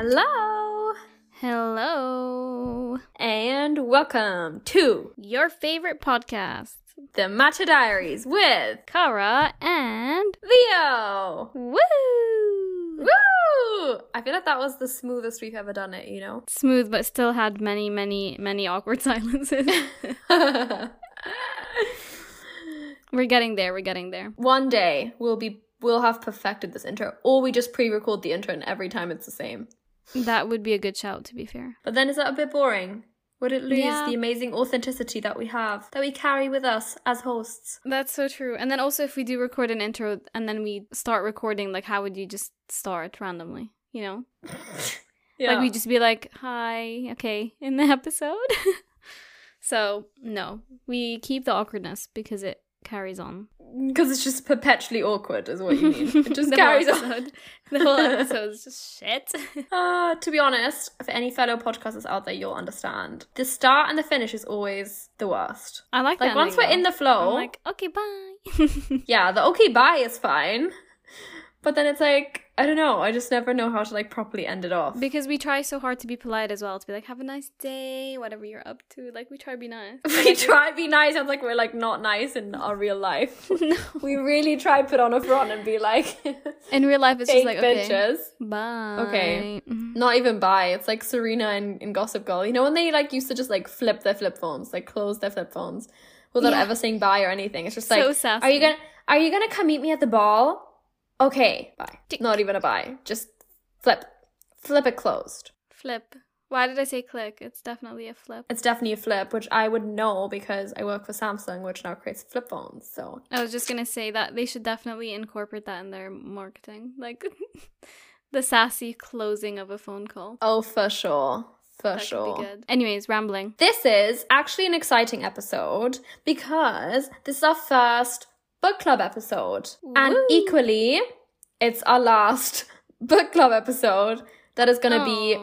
Hello. Hello. And welcome to Your favorite podcast. the Matcha Diaries with Kara and Leo. Woo! Woo! I feel like that was the smoothest we've ever done it, you know? Smooth, but still had many, many, many awkward silences. we're getting there. We're getting there. One day we'll be we'll have perfected this intro, or we just pre-record the intro and every time it's the same. That would be a good shout, to be fair. But then is that a bit boring? Would it lose Yeah. the amazing authenticity that we have, that we carry with us as hosts? That's so true. And then also, if we do record an intro and then we start recording, like, how would you just start randomly? You know? Yeah. Like, we just be like, hi, okay, in the episode. so, no, we keep the awkwardness because it carries on. Because it's just perpetually awkward, is what you mean. It just carries on. The whole episode is just shit. Uh, to be honest, for any fellow podcasters out there, you'll understand. The start and the finish is always the worst. I like Like that. Like, once we're in the flow, I'm like, okay, bye. yeah, the okay bye is fine. But then it's like, I don't know, I just never know how to like properly end it off. because we try so hard to be polite as well, to be like, have a nice day, whatever you're up to. Like, we try to be nice. we try to be nice, sounds like we're like not nice in our real life. no. we really try to put on a front and be like In real life, it's just like, okay, bitches. bye. Okay. Mhm. Not even bye. It's like Serena in, in Gossip Girl. You know when they like used to just like flip their flip phones, like close their flip phones without Yeah. ever saying bye or anything. It's just like So like, sassy. are you gonna are you gonna come meet me at the ball? Okay, bye. Tick. Not even a bye. Just flip, flip it closed. Flip. Why did I say click? It's definitely a flip. It's definitely a flip, which I would know because I work for Samsung, which now creates flip phones. So I was just gonna say that they should definitely incorporate that in their marketing, like the sassy closing of a phone call. oh, for sure, for that sure. could be good. Anyways, rambling. This is actually an exciting episode because this is our first book club episode. And equally, it's our last book club episode that is going to be.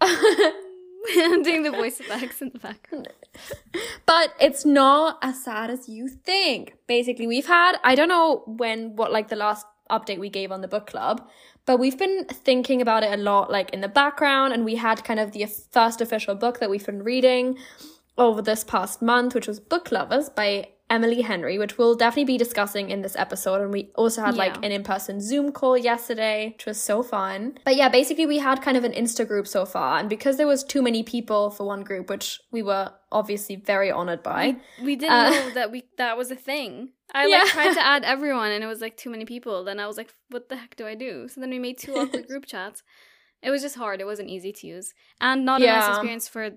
I'm doing the voice effects in the background. but it's not as sad as you think. Basically, we've had, I don't know when, what like the last update we gave on the book club, but we've been thinking about it a lot, like in the background, and we had kind of the first official book that we've been reading over this past month, which was Book Lovers by Emily Henry, which we'll definitely be discussing in this episode. And we also had like an in person Zoom call yesterday, which was so fun. But yeah, basically, we had kind of an Insta group so far. And because there was too many people for one group, which we were obviously very honored by. We didn't Uh, know that we that was a thing. I Yeah. like tried to add everyone and it was like too many people. Then I was like, what the heck do I do? So then we made two awkward group chats. It was just hard. It wasn't easy to use. And not a nice experience for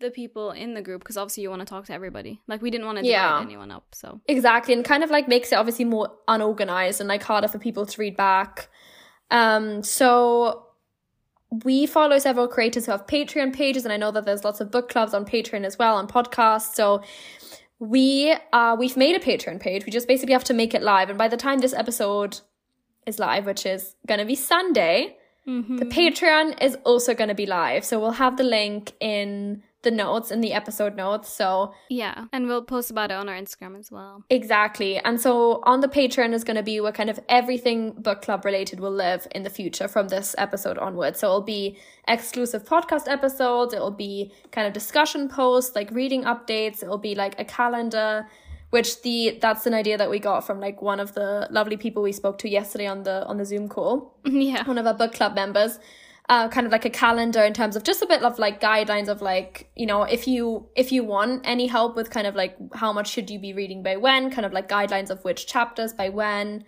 the people in the group because obviously you want to talk to everybody. Like we didn't want to divide Yeah. anyone up. So Exactly, and kind of like makes it obviously more unorganized and like harder for people to read back. Um, so we follow several creators who have Patreon pages, and I know that there's lots of book clubs on Patreon as well, on podcasts. So we uh we've made a Patreon page. We just basically have to make it live, and by the time this episode is live, which is gonna be Sunday, Mhm. the Patreon is also gonna be live. So we'll have the link in the notes in the episode notes. So yeah, and we'll post about it on our Instagram as well. Exactly. And so on the Patreon is going to be where kind of everything book club related will live in the future from this episode onwards. So it'll be exclusive podcast episodes, it'll be kind of discussion posts, like reading updates, it'll be like a calendar which the that's an idea that we got from like one of the lovely people we spoke to yesterday on the on the Zoom call yeah. one of our book club members uh, kind of like a calendar in terms of just a bit of like guidelines of like you know if you if you want any help with kind of like how much should you be reading by when kind of like guidelines of which chapters by when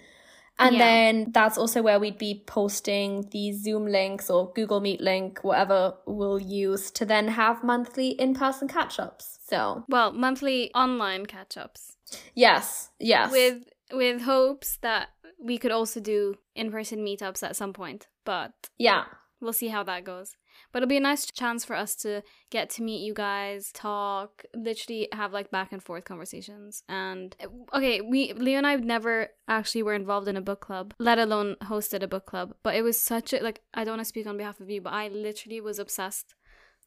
and Yeah. then that's also where we'd be posting the zoom links or google meet link whatever we'll use to then have monthly in-person catch-ups so Well, monthly online catch ups. yes yes with with hopes that we could also do in-person meetups at some point but yeah we'll see how that goes. But it'll be a nice chance for us to get to meet you guys talk literally have like back and forth conversations. And okay we leo and i never actually were involved in a book club let alone hosted a book club. But it was such a like i don't want to speak on behalf of you but i literally was obsessed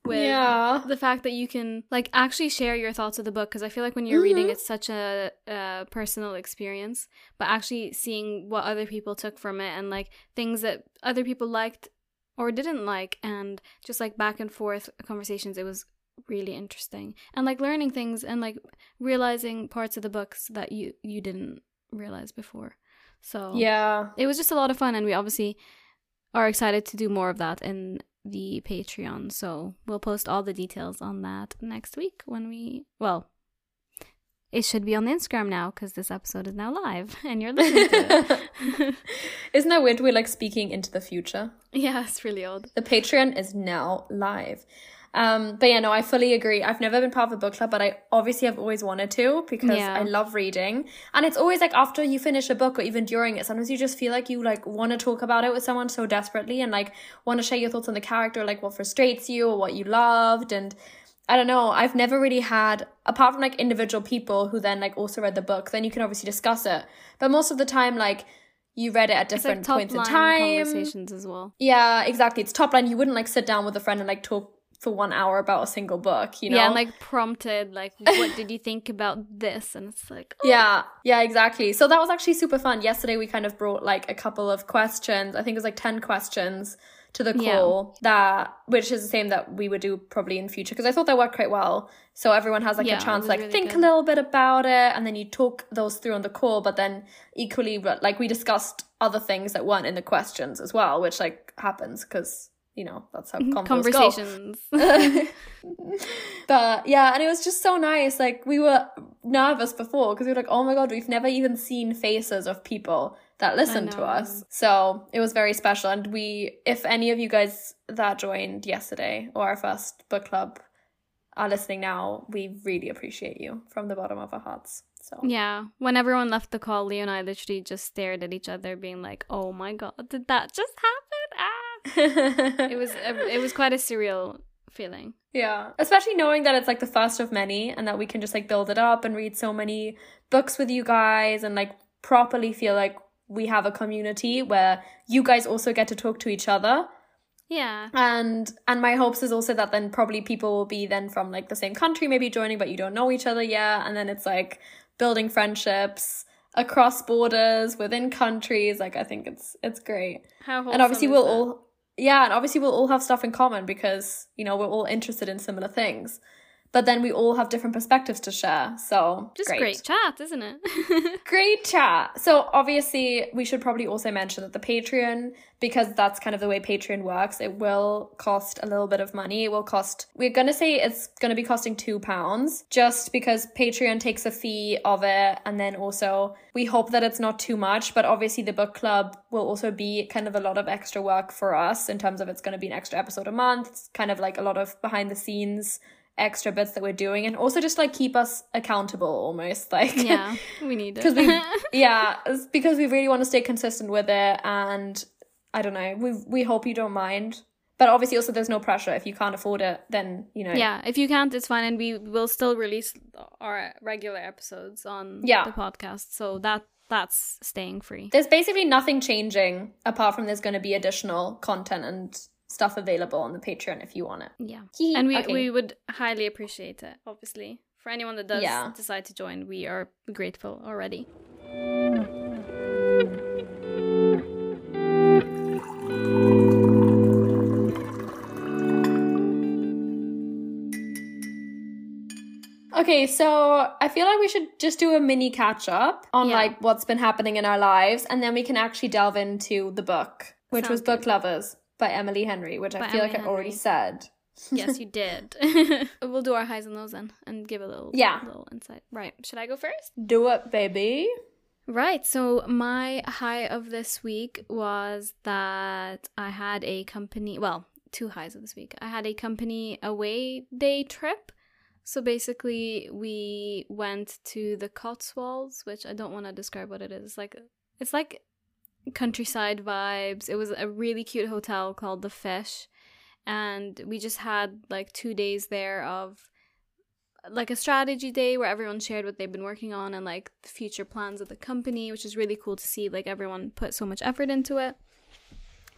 with yeah. the fact that you can like actually share your thoughts of the book because i feel like when you're reading Mhm. it's such a, a personal experience. But actually seeing what other people took from it and like things that other people liked or didn't like and just like back and forth conversations it was really interesting. And like learning things and like realizing parts of the books that you you didn't realize before. So Yeah. it was just a lot of fun and we obviously are excited to do more of that in the patreon. So we'll post all the details on that next week when we well it should be on the instagram now because this episode is now live and you're listening to it Isn't that weird? We're like speaking into the future. yeah it's really odd The Patreon is now live. Um, but yeah, no, I fully agree. I've never been part of a book club, but I obviously have always wanted to because Yeah. I love reading. And it's always like after you finish a book or even during it, sometimes you just feel like you like want to talk about it with someone so desperately and like want to share your thoughts on the character, like what frustrates you or what you loved. And I don't know, I've never really had, apart from like individual people who then like also read the book, then you can obviously discuss it. But most of the time, like you read it at it's like different points in time. conversations as well Yeah, exactly. It's top line. You wouldn't like sit down with a friend and like talk for one hour about a single book, you know? Yeah, and like prompted, like, what did you think about this? And it's like, oh, yeah, yeah, exactly. So that was actually super fun. Yesterday we kind of brought like a couple of questions. I think it was like 10 questions to the Yeah. call that which is the same that we would do probably in future because I thought that worked quite well. So everyone has like Yeah, a chance to like really think good. a little bit about it and then you talk those through on the call, but then equally like we discussed other things that weren't in the questions as well, which like happens because you know that's how conversations. but yeah, and it was just so nice. Like we were nervous before because we were like, oh my god, we've never even seen faces of people that listen to us. So it was very special. And we, if any of you guys that joined yesterday or our first book club are listening now, we really appreciate you from the bottom of our hearts. So yeah, when everyone left the call, Leo and I literally just stared at each other, being like, "Oh my god, did that just happen?" Ah, it was it was quite a surreal feeling. Yeah, especially knowing that it's like the first of many and that we can just like build it up and read so many books with you guys and like properly feel like we have a community where you guys also get to talk to each other. Yeah, And and my hopes is also that then probably people will be then from like the same country maybe joining but you don't know each other yet. And then it's like building friendships across borders within countries. Like I think it's it's great. How and obviously we'll that? all yeah and obviously we'll all have stuff in common because you know we're all interested in similar things but then we all have different perspectives to share. So just great. chat, isn't it? great chat. So obviously we should probably also mention that the patreon because that's kind of the way patreon works it will cost a little bit of money. It will cost we're going to say it's going to be costing two pounds just because patreon takes a fee of it. And then also we hope that it's not too much but obviously the book club will also be kind of a lot of extra work for us in terms of it's going to be an extra episode a month. It's kind of like a lot of behind the scenes extra bits that we're doing and also just like keep us accountable almost like yeah, we need it because we yeah it's because we really want to stay consistent with it and i don't know we we hope you don't mind but obviously also there's no pressure if you can't afford it then you know yeah, if you can't, it's fine, and we will still release our regular episodes on Yeah. the podcast. So that that's staying free. there's basically nothing changing apart from there's going to be additional content and stuff available on the patreon if you want it Yeah. And we, Okay. we would highly appreciate it, obviously. For anyone that does Yeah. decide to join, we are grateful already. Okay, so I feel like we should just do a mini catch up on Yeah. like what's been happening in our lives, and then we can actually delve into the book, which was Sounds Book good. Lovers by Emily Henry, which I By feel like Emily I already Henry. said. yes, you did. we'll do our highs and lows then and give a little Yeah. little insight. Right. Should I go first? Do it, baby. Right. So my high of this week was that I had a company, well, two highs of this week. I had a company away day trip. So basically, we went to the Cotswolds, which I don't want to describe what it is. It's like it's like countryside vibes. It was a really cute hotel called the Fish, and we just had like two days there of like a strategy day where everyone shared what they've been working on and like the future plans of the company, which is really cool to see. Like everyone put so much effort into it.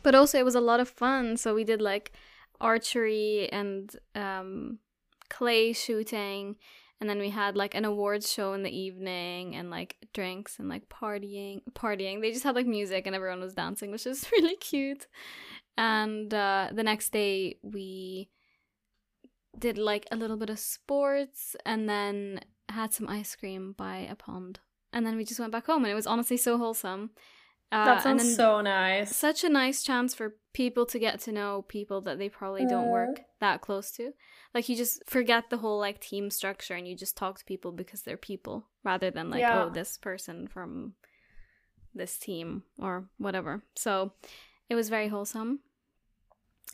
But also it was a lot of fun. So we did like archery and um clay shooting and then we had like an awards show in the evening and like drinks and like partying partying. They just had like music and everyone was dancing which is really cute. And uh the next day we did like a little bit of sports and then had some ice cream by a pond. And then we just went back home and it was honestly so wholesome. Uh, that sounds so nice. such a nice chance for people to get to know people that they probably don't work that close to. Like you just forget the whole like team structure and you just talk to people because they're people rather than like Yeah. oh this person from this team or whatever. So it was very wholesome.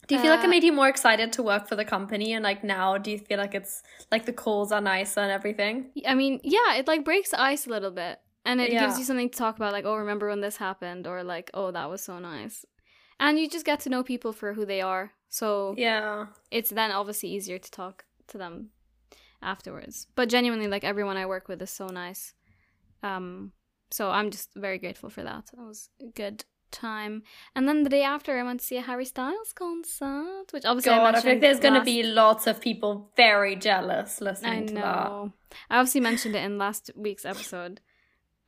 Do you feel like it Uh, made you more excited to work for the company? And like now, do you feel like it's like the calls are nicer and everything? I mean, yeah, it like breaks the ice a little bit. And it Yeah. gives you something to talk about, like, oh, remember when this happened? Or like, oh, that was so nice. And you just get to know people for who they are. So Yeah. it's then obviously easier to talk to them afterwards. But genuinely, like everyone I work with is so nice. Um, so I'm just very grateful for that. It was a good time. And then the day after, I went to see a Harry Styles concert, which obviously God, I, mentioned feel like there's going to be lots of people very jealous I listening to that. know. I obviously mentioned it in last week's episode.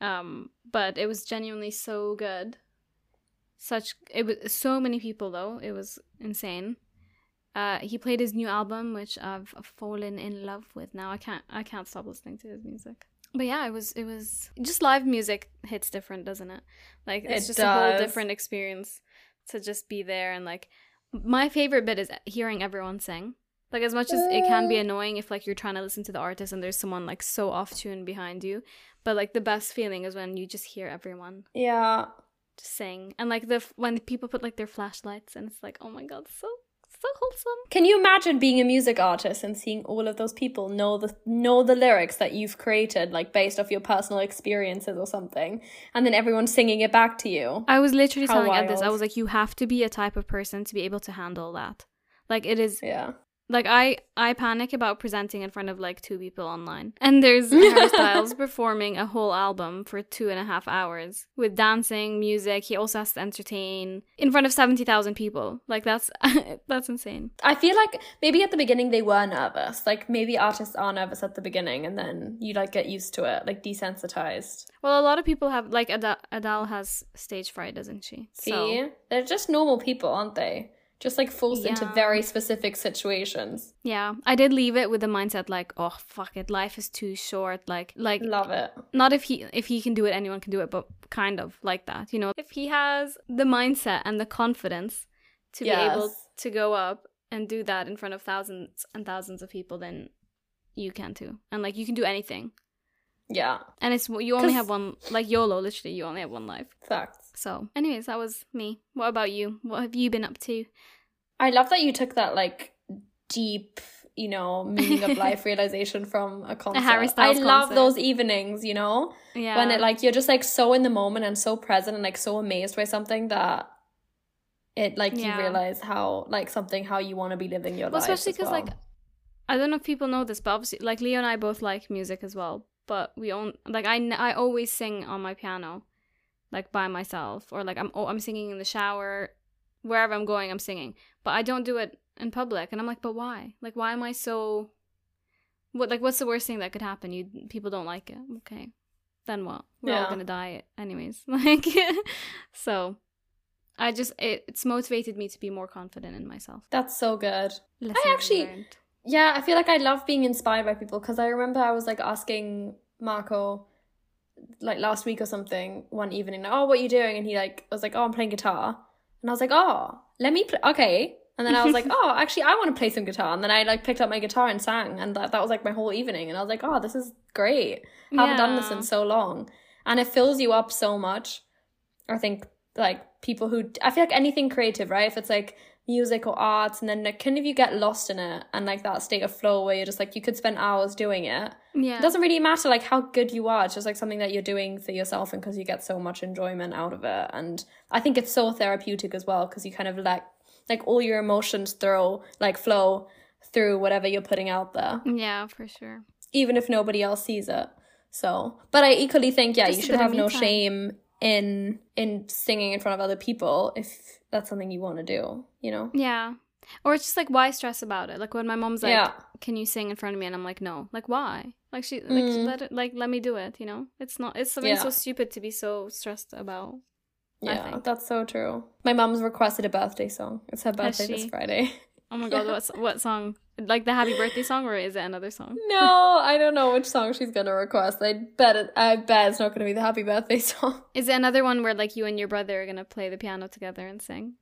Um, but it was genuinely so good. Such it was so many people though. It was insane. Uh, he played his new album, which I've fallen in love with now. I can't I can't stop listening to his music. But yeah, it was it was just live music hits different, doesn't it? Like it's It just a whole different experience to just be there and like my favorite bit is hearing everyone sing. Like as much as it can be annoying if like you're trying to listen to the artist and there's someone like so off tune behind you, but like the best feeling is when you just hear everyone Yeah. Sing and like the when people put like their flashlights and it's like oh my god so so wholesome. Can you imagine being a music artist and seeing all of those people know the know the lyrics that you've created, like based off your personal experiences or something, and then everyone singing it back to you? I was literally How telling Ed this. I was like, you have to be a type of person to be able to handle that. Like it is Yeah. Like I I panic about presenting in front of like two people online. And there's Harry Styles performing a whole album for two and a half hours with dancing, music. He also has to entertain in front of seventy thousand people. Like that's that's insane. I feel like maybe at the beginning they were nervous. Like maybe artists are nervous at the beginning and then you like get used to it, like desensitized. Well, a lot of people have like Adele, Adele has stage fright, doesn't she? See? They're just normal people, aren't they? Just like forced into very specific situations. yeah, I did leave it with the mindset like, oh fuck it, life is too short. Like like Love it. not if he if he can do it anyone can do it but kind of like that you know if he has the mindset and the confidence to be able to go up and do that in front of thousands and thousands of people then you can too and like you can do anything Yeah. and it's you only have one like yolo literally you only have one life Facts. So anyways that was me what about you what have you been up to I love that you took that like deep, you know, meaning of life realization from a concert. Harry Styles I love those evenings, you know, yeah when it like you're just like so in the moment and so present and like so amazed by something that it like Yeah. you realize how like something how you want to be living your well, life. especially because because like I don't know if people know this, but obviously, like Leo and I both like music as well. But we own like I, I always sing on my piano, like by myself, or like I'm oh, I'm singing in the shower, wherever I'm going, I'm singing. But I don't do it in public, and I'm like, but why? Like, why am I so? What like what's the worst thing that could happen? You people don't like it. Okay, then what? We're all gonna die anyways. Like, so. I just it, it's motivated me to be more confident in myself. that's so good. Lessons actually- learned. Yeah, I feel like I love being inspired by people because I remember I was like asking Marco like last week or something one evening, oh, what are you doing? And he like was like, oh, I'm playing guitar, and I was like, oh, let me play. Okay, and then I was like, oh, actually, I want to play some guitar, and then I like picked up my guitar and sang, and that that was like my whole evening, and I was like, oh, this is great. I haven't done this in so long, and it fills you up so much. I think like people who I feel like anything creative, right? If it's like music or arts, and then like, kind of you get lost in it and like that state of flow where you're just like you could spend hours doing it. Yeah. It doesn't really matter like how good you are. It's just like something that you're doing for yourself and because you get so much enjoyment out of it. And I think it's so therapeutic as well because you kind of let like all your emotions throw like flow through whatever you're putting out there, Yeah, for sure. even if nobody else sees it. So, but I equally think yeah, Just you should have no time. shame in in singing in front of other people if that's something you want to do. You know. Yeah. Or it's just like why stress about it? Like when my mom's like, Yeah. "Can you sing in front of me?" and I'm like, "No." Like why? Like she like Mm. let it like let me do it, you know? It's not it's something Yeah. so stupid to be so stressed about. Yeah, that's so true. My mom's requested a birthday song. It's her birthday this? Friday. Oh my god, Yeah. what what song? Like the happy birthday song or is it another song? No, I don't know which song she's gonna request. I bet it. I bet it's not gonna be the happy birthday song. Is it another one where like you and your brother are gonna play the piano together and sing?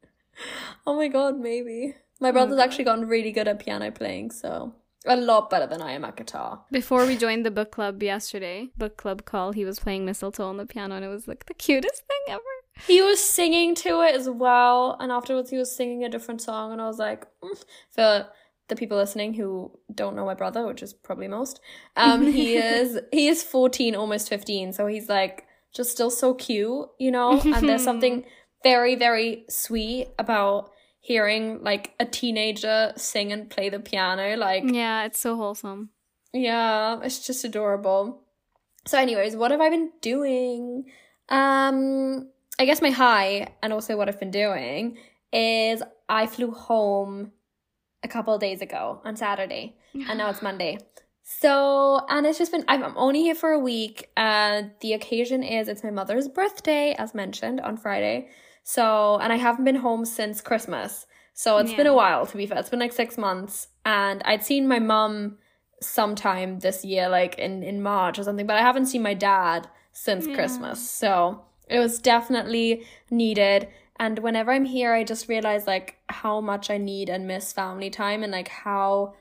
Oh my god, maybe. My oh my brother's God. actually gotten really good at piano playing, so a lot better than I am at guitar. Before we joined the book club yesterday, book club call, he was playing mistletoe on the piano and it was like the cutest thing ever. He was singing to it as well, and afterwards he was singing a different song, and I was like, mm. for the people listening who don't know my brother, which is probably most, um, he is he is fourteen, almost fifteen, so he's like just still so cute, you know. And there's something very very sweet about hearing like a teenager sing and play the piano, like Yeah, it's so wholesome. yeah, it's just adorable. So, anyways, what have I been doing? Um, I guess my high and also what I've been doing is I flew home a couple of days ago on Saturday, and now it's Monday. So, and it's just been, I'm I'm only here for a week. And the occasion is it's my mother's birthday, as mentioned, on Friday. So, and I haven't been home since Christmas. So it's been a while, to be fair. It's been like six months. And I'd seen my mom sometime this year, like in, in March or something, but I haven't seen my dad since Yeah. Christmas. So it was definitely needed. And whenever I'm here, I just realize like how much I need and miss family time and like how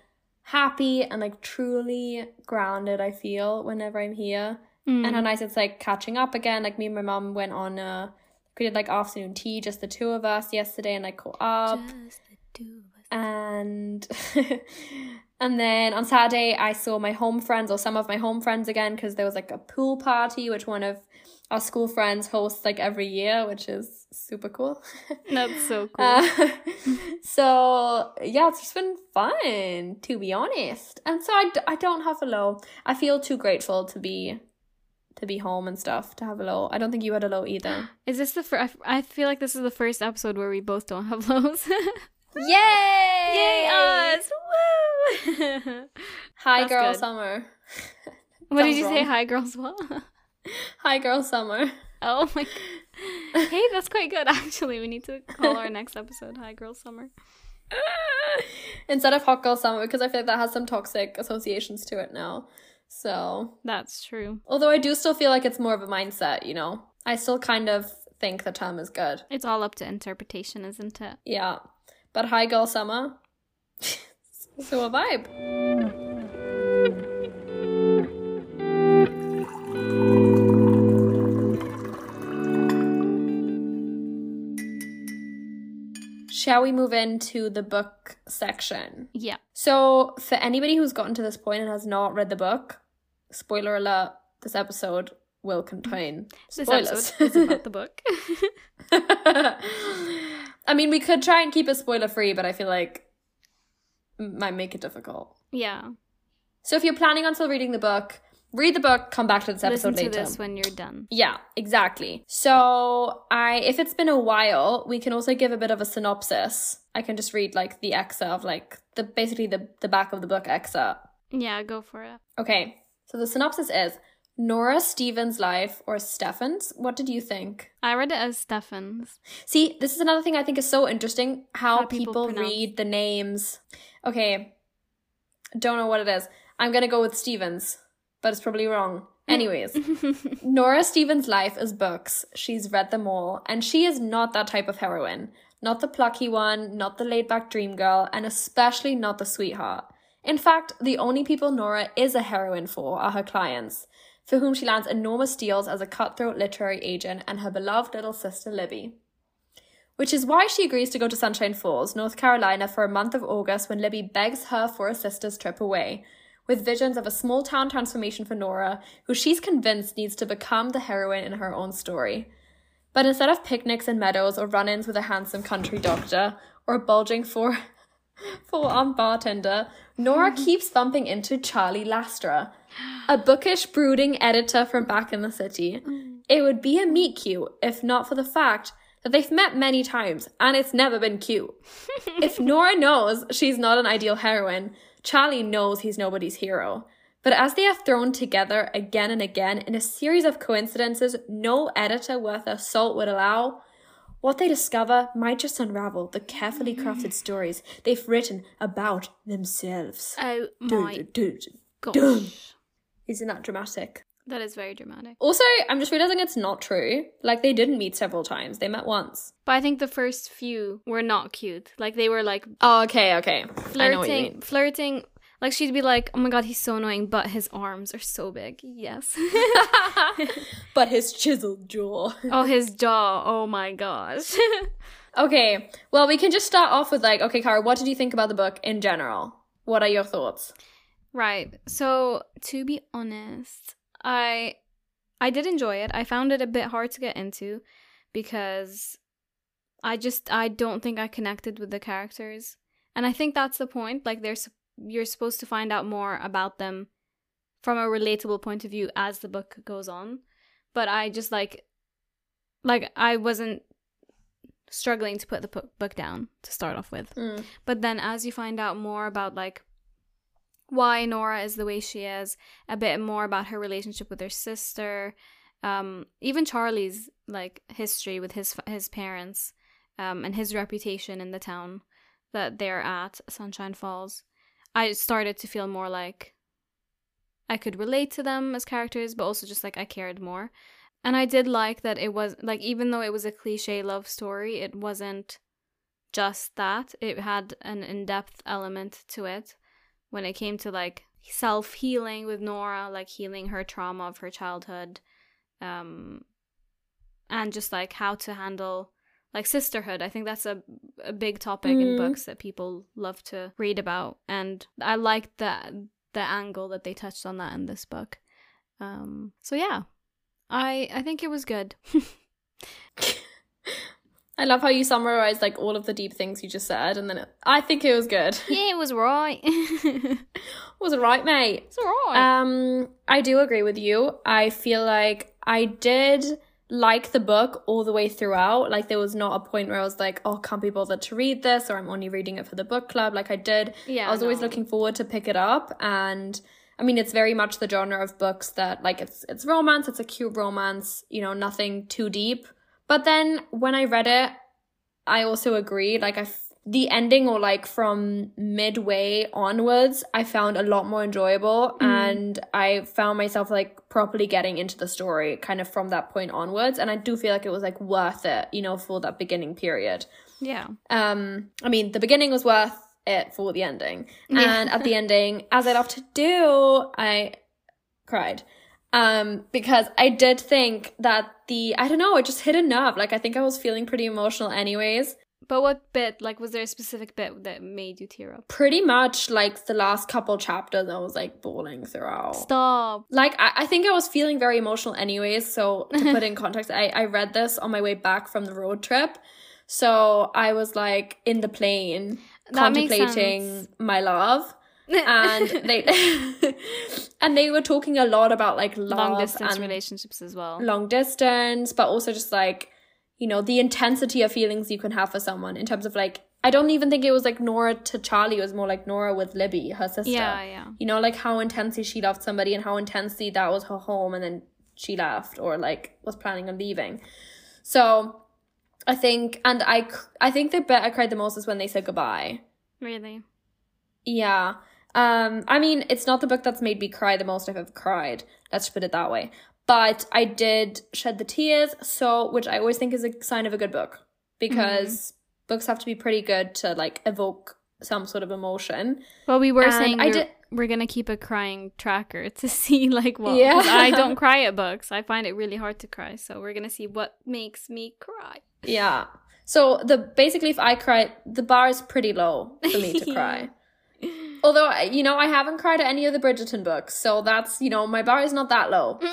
happy and like truly grounded I feel whenever I'm here. Mm. And how nice it's like catching up again. Like me and my mom went on a we did like afternoon tea, just the two of us yesterday and like caught up Just the two of us. and and then on Saturday I saw my home friends or some of my home friends again because there was like a pool party which one of our school friends host like every year, which is super cool. That's so cool. Uh, so yeah, it's just been fun to be honest, and so I, d- I don't have a low. I feel too grateful to be to be home and stuff to have a low. I don't think you had a low either. Is this the first? I feel like this is the first episode where we both don't have lows. Yay! Yay us! Woo! Hi, That's girl, good. summer. what did you say? Hi, girls. What? Hi, girl, summer. Oh my. God. Hey, that's quite good. Actually, we need to call our next episode "Hi, Girl Summer." Instead of hot girl summer, because I feel like that has some toxic associations to it now. So, That's true. although I do still feel like it's more of a mindset, you know, I still kind of think the term is good. It's all up to interpretation, isn't it? Yeah. But hi, girl, summer. so a vibe. Shall we move into the book section? Yeah. So, for anybody who's gotten to this point and has not read the book, spoiler alert, this episode will contain This spoilers. episode is about the book. I mean, we could try and keep it spoiler free, but I feel like might make it difficult. yeah. So, if you're planning on still reading the book, read the book, come back to this episode Listen to later. this when you're done. Yeah, exactly. So, I if it's been a while, we can also give a bit of a synopsis. I can just read like the excerpt of like the basically the the back of the book excerpt. Yeah, go for it. Okay. So the synopsis is Nora Stevens' life or Stephens. What did you think? I read it as Stephens. See, this is another thing I think is so interesting how, How people people, read the names. Okay. Don't know what it is. I'm going to go with Stevens, but it's probably wrong. Anyways, Nora Stevens' life is books. She's read them all, and she is not that type of heroine. Not the plucky one, not the laid back dream girl, and especially not the sweetheart. In fact, the only people Nora is a heroine for are her clients, for whom she lands enormous deals as a cutthroat literary agent and her beloved little sister Libby. Which is why she agrees to go to Sunshine Falls, North Carolina for a month of August when Libby begs her for a sister's trip away, with visions of a small town transformation for Nora, who she's convinced needs to become the heroine in her own story. But instead of picnics and meadows or run ins with a handsome country doctor or bulging for full on bartender, Nora keeps bumping into Charlie Lastra, a bookish, brooding editor from back in the city. It would be a meet cute if not for the fact that they've met many times and it's never been cute. if Nora knows she's not an ideal heroine, Charlie knows he's nobody's hero. But as they are thrown together again and again in a series of coincidences no editor worth their salt would allow, what they discover might just unravel the carefully crafted stories they've written about themselves. Oh my dun, dun, dun. gosh. Isn't that dramatic? That is very dramatic. Also, I'm just realizing it's not true. Like, they didn't meet several times, they met once. But I think the first few were not cute. Like they were like Oh, okay, okay. I know what you flirting, flirting. Like she'd be like, "Oh my god, he's so annoying, but his arms are so big." Yes. but his chiseled jaw. oh, his jaw. Oh my gosh. Okay, well, we can just start off with like, okay, Cara, what did you think about the book in general? What are your thoughts? right. So to be honest, I I did enjoy it. I found it a bit hard to get into because I just I don't think I connected with the characters. And I think that's the point. Like there's you're supposed to find out more about them from a relatable point of view as the book goes on. But I just like like I wasn't struggling to put the book down to start off with. Mm. But then as you find out more about like why Nora is the way she is, a bit more about her relationship with her sister, um, even Charlie's like history with his his parents, um, and his reputation in the town that they're at, Sunshine Falls. I started to feel more like I could relate to them as characters, but also just like I cared more. And I did like that it was like even though it was a cliche love story, it wasn't just that. It had an in-depth element to it when it came to like self-healing with Nora, like healing her trauma of her childhood. Um and just like how to handle like sisterhood. I think that's a a big topic in Mhm. books that people love to read about and I liked that the angle that they touched on that in this book. Um so yeah. I I think it was good. I love how you summarized like all of the deep things you just said, and then it, I think it was good. yeah, it was right. was it right, mate? It's alright. Um, I do agree with you. I feel like I did like the book all the way throughout. Like there was not a point where I was like, "Oh, can't be bothered to read this," or "I'm only reading it for the book club." Like I did. yeah. I was always looking forward to pick it up, and I mean, it's very much the genre of books that like it's it's romance. It's a cute romance. You know, nothing too deep. But then when I read it, I also agreed. Like I. F- the ending or like from midway onwards i found a lot more enjoyable and i found myself like properly getting into the story kind of from that point onwards and i do feel like it was like worth it you know for that beginning period Yeah. um i mean the beginning was worth it for the ending Yeah. and at the ending as i love to do i cried um because i did think that the i don't know it just hit a nerve like i think i was feeling pretty emotional anyways But what bit? Like, was there a specific bit that made you tear up? pretty much like the last couple chapters i was like bawling throughout Stop. like I, I think i was feeling very emotional anyways so to put in context I, I read this on my way back from the road trip so i was like in the plane That contemplating my love and they and they were talking a lot about like long distance relationships as well. long distance but also just like you know the intensity of feelings you can have for someone in terms of like i don't even think it was like nora to charlie it was more like nora with libby her sister yeah, yeah. you know like how intensely she loved somebody and how intensely that was her home and then she left or like was planning on leaving so i think and i i think the bit i cried the most is when they said goodbye Really. yeah um i mean it's not the book that's made me cry the most i've ever cried let's put it that way but i did shed the tears so which i always think is a sign of a good book because books have to be pretty good to like evoke some sort of emotion Well, we were And saying I we're, did- we're gonna keep a crying tracker to see like what. Yeah. I don't cry at books. I find it really hard to cry. So we're gonna see what makes me cry. Yeah. So the basically, if I cry, the bar is pretty low for me to cry. Although you know, I haven't cried at any of the Bridgerton books, so that's you know, my bar is not that low.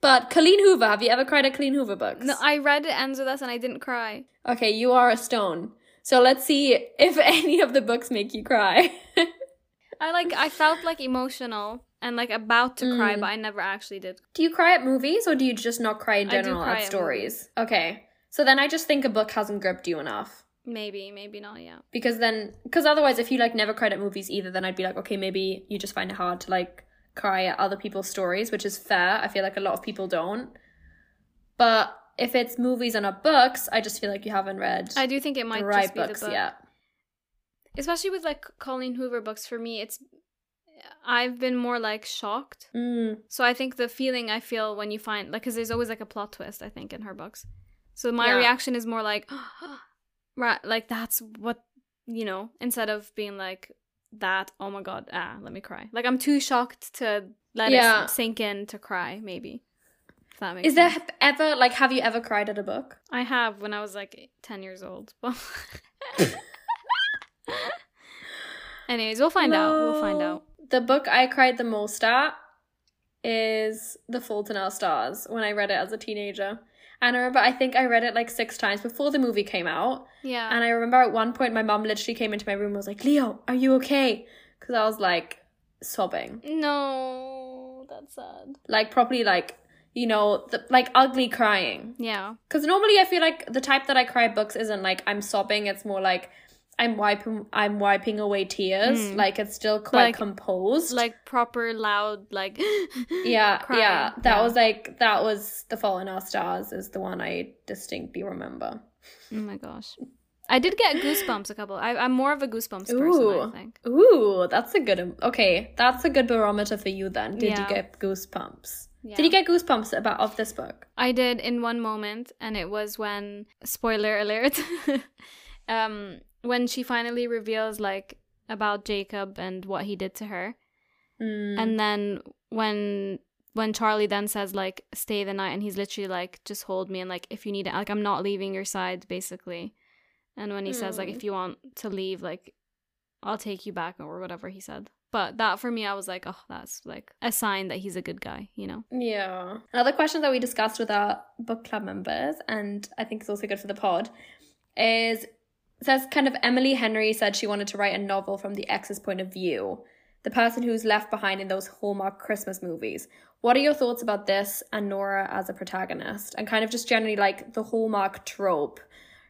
but Colleen Hoover, have you ever cried at Colleen Hoover books? No, I read it ends with us and I didn't cry. Okay, you are a stone. So let's see if any of the books make you cry. I like I felt like emotional and like about to cry, Mm. but I never actually did. Do you cry at movies or do you just not cry in I do general cry at at stories? Okay. So then I just think a book hasn't gripped you enough. Maybe, maybe not. Yeah. Because then, because otherwise, if you like never cried at movies either, then I'd be like, okay, maybe you just find it hard to like cry at other people's stories, which is fair. I feel like a lot of people don't. But if it's movies and not books, I just feel like you haven't read I do think it might right just be books the book. yet. especially with like Colleen Hoover books for me it's I've been more like shocked Mm, so I think the feeling I feel when you find like because there's always like a plot twist I think in her books so my Yeah. reaction is more like right like that's what you know instead of being like that oh my god ah let me cry like I'm too shocked to let Yeah. it sink in to cry maybe if that makes is there ever like have you ever cried at a book? I have when I was like 10 years old anyways we'll find out we'll find out The book I cried the most at is The Fault in Our Stars when I read it as a teenager. And I remember I think I read it like six times before the movie came out. yeah And I remember at one point my mom literally came into my room and was like, Leo, are you okay? Because I was like sobbing. No, that's sad. Like properly like, you know, the, like ugly crying. Yeah. Because normally I feel like the type that I cry books isn't like I'm sobbing. It's more like I'm wiping I'm wiping away tears. Mm. Like it's still quite Like- composed. Like proper loud, like yeah, crying. yeah. That Yeah. was like that was the Fault in Our Stars is the one I distinctly remember. Oh my gosh. I did get goosebumps a couple. I, I'm more of a goosebumps person, Ooh. I think. Ooh, that's a good okay. That's a good barometer for you then. Did you get goosebumps? Yeah. Did you get goosebumps about of this book? I did in one moment, and it was when spoiler alert. um, when she finally reveals like about Jakob and what he did to her, Mm. and then when when Charlie then says like stay the night, and he's literally like just hold me and like if you need it, like I'm not leaving your side basically, and when he says like Mm. if you want to leave, like I'll take you back or whatever he said. But that for me, I was like, oh, that's like a sign that he's a good guy, you know? Yeah. Another question that we discussed with our book club members, and I think it's also good for the pod, is says kind of Emily Henry said she wanted to write a novel from the ex's point of view, the person who's left behind in those Hallmark Christmas movies. What are your thoughts about this and Nora as a protagonist, and kind of just generally like the Hallmark trope,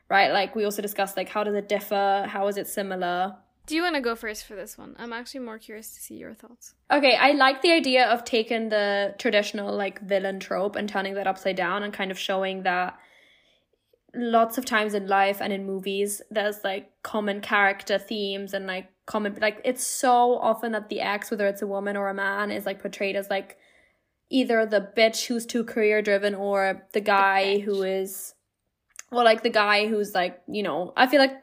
right? Like we also discussed like how does it differ, how is it similar? Do you want to go first for this one? I'm actually more curious to see your thoughts. Okay, I like the idea of taking the traditional like villain trope and turning that upside down and kind of showing that lots of times in life and in movies there's like common character themes and like common like it's so often that the ex whether it's a woman or a man is like portrayed as like either the bitch who's too career driven or the guy bitch. who is or like the guy who's like you know i feel like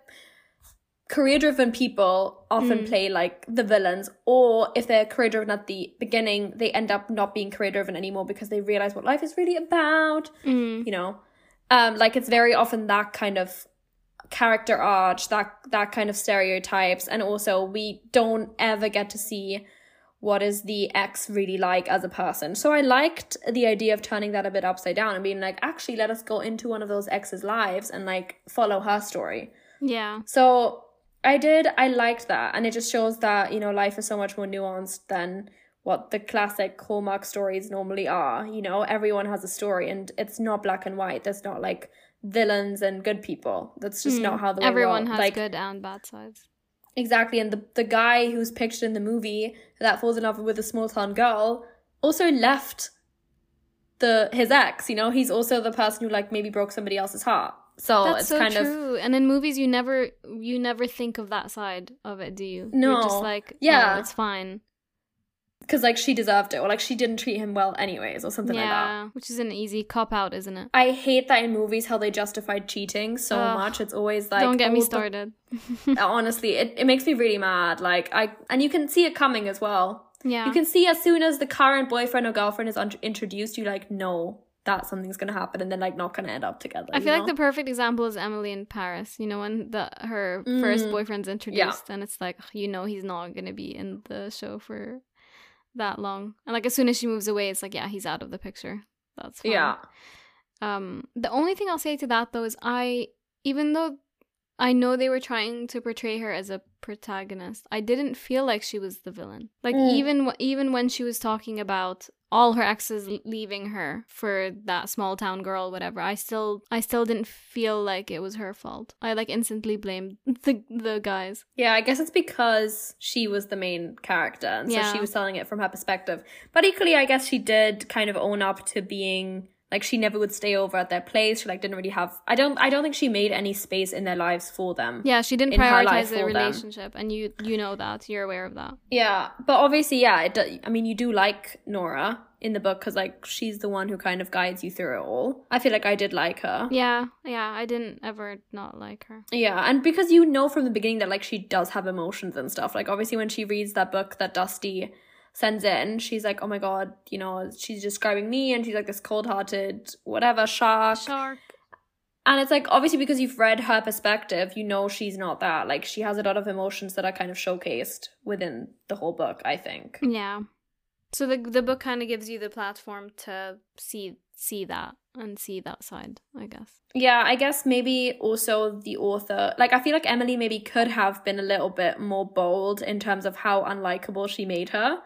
career driven people often Mm. play like the villains or if they're career driven at the beginning they end up not being career driven anymore because they realize what life is really about Mm. you know um like it's very often that kind of character arch that that kind of stereotypes and also we don't ever get to see what is the ex really like as a person so i liked the idea of turning that a bit upside down and being like actually let us go into one of those exes lives and like follow her story Yeah. so I did, I liked that. And it just shows that, you know, life is so much more nuanced than what the classic Hallmark stories normally are. You know, everyone has a story and it's not black and white. There's not like villains and good people. That's just Mm. not how the world is. Everyone has like good and bad sides. exactly. And the the guy who's pictured in the movie that falls in love with a small town girl also left the his ex, you know, he's also the person who like maybe broke somebody else's heart. So That's it's so kind of true. And in movies, you never you never think of that side of it, do you? You're No. just like, Yeah. yeah, it's fine. Because like she deserved it or like she didn't treat him well anyways or something like that. yeah, which is an easy cop out, isn't it? I hate that in movies how they justified cheating so Ugh. much. It's always like Don't get oh, me started. honestly, it, it makes me really mad. Like I and you can see it coming as well. yeah. You can see as soon as the current boyfriend or girlfriend is un- introduced, you like no that something's gonna happen and then like not gonna end up together. I feel know? like the perfect example is Emily in Paris. You know, when the her first Mm. boyfriend's introduced, and it's like you know he's not gonna be in the show for that long. And like as soon as she moves away, it's like yeah, he's out of the picture. That's fine. yeah. Um, the only thing I'll say to that though is I, even though I know they were trying to portray her as a protagonist. I didn't feel like she was the villain. Like Mm. even w- even when she was talking about all her exes leaving her for that small town girl whatever i still i still didn't feel like it was her fault i like instantly blamed the the guys Yeah, I guess it's because she was the main character, and so Yeah. she was telling it from her perspective. But equally, I guess she did kind of own up to being like she never would stay over at their place. She like didn't really have. I don't. I don't think she made any space in their lives for them. yeah she didn't In her life prioritize the for them. relationship and you you know that you're aware of that Yeah, but obviously, yeah. It do, I mean, you do like Nora in the book because like she's the one who kind of guides you through it all. I feel like I did like her. yeah yeah i didn't ever not like her Yeah, and because you know from the beginning that like she does have emotions and stuff. Like obviously when she reads that book that Dusty sends in, she's like, "Oh my god, you know, she's describing me and she's like this cold-hearted whatever shark." shark And it's like obviously because you've read her perspective, you know she's not that. Like she has a lot of emotions that are kind of showcased within the whole book, I think. yeah so the the book kind of gives you the platform to see see that and see that side i guess Yeah, I guess maybe also the author, like I feel like Emily maybe could have been a little bit more bold in terms of how unlikable she made her.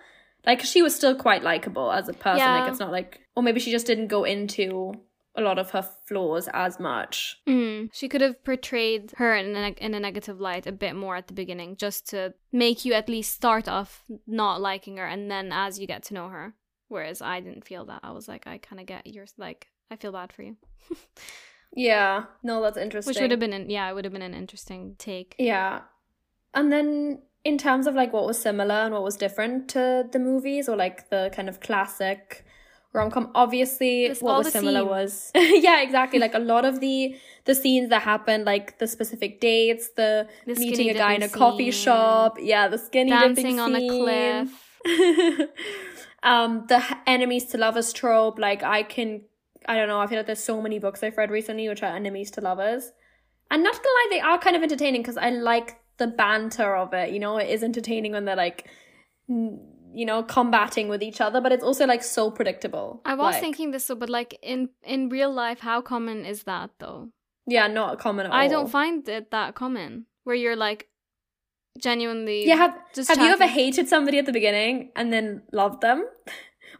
Like she was still quite likable as a person. Yeah. Like it's not like, or maybe she just didn't go into a lot of her flaws as much. Mm. She could have portrayed her in a, in a negative light a bit more at the beginning, just to make you at least start off not liking her, and then as you get to know her. Whereas I didn't feel that. I was like, I kind of get your Like, I feel bad for you, Yeah, no, that's interesting. which would have been, an, yeah, it would have been an interesting take. Yeah. And then in terms of like what was similar and what was different to the movies or like the kind of classic rom-com obviously This- what was similar scenes. was yeah exactly like a lot of the the scenes that happened like the specific dates the, The meeting a guy in a dipping coffee scene. shop yeah the skinny Dancing dipping on a cliff. um the enemies to lovers trope like i can i don't know i feel like there's so many books i've read recently which are enemies to lovers and not gonna lie they are kind of entertaining because i like the banter of it you know it is entertaining when they're like you know combating with each other but it's also like so predictable I was Like, thinking this, but like in in real life, how common is that though? yeah not common at I all. don't find it that common. Where you're like genuinely, yeah have, just have you ever hated somebody at the beginning and then loved them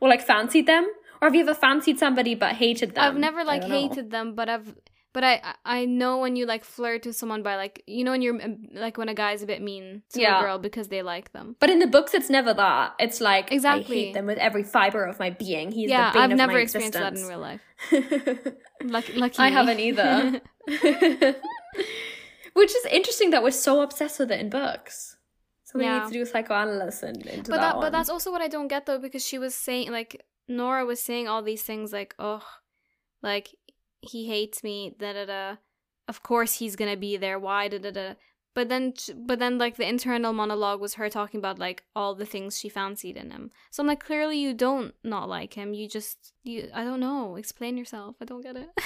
or like fancied them or have you ever fancied somebody but hated them I've never like hated them, but I've but I I- know when you like flirt with someone by like you know when you're um, like when a guy's a bit mean to Yeah. a girl because they like them. But in the books, it's never that. It's like exactly I hate them with every fiber of my being. He's yeah, I've never experienced that in real life. Lucky, lucky I haven't either. Which is interesting that we're so obsessed with it in books. Somebody Yeah. needs to do a psychoanalysis in, into but that, that, but that's also what I don't get though because she was saying like Nora was saying all these things like oh like he hates me da da da of course he's gonna be there why da da da but then but then like the internal monologue was her talking about like all the things she fancied in him so I'm like clearly you don't not like him you just you I don't know explain yourself I don't get it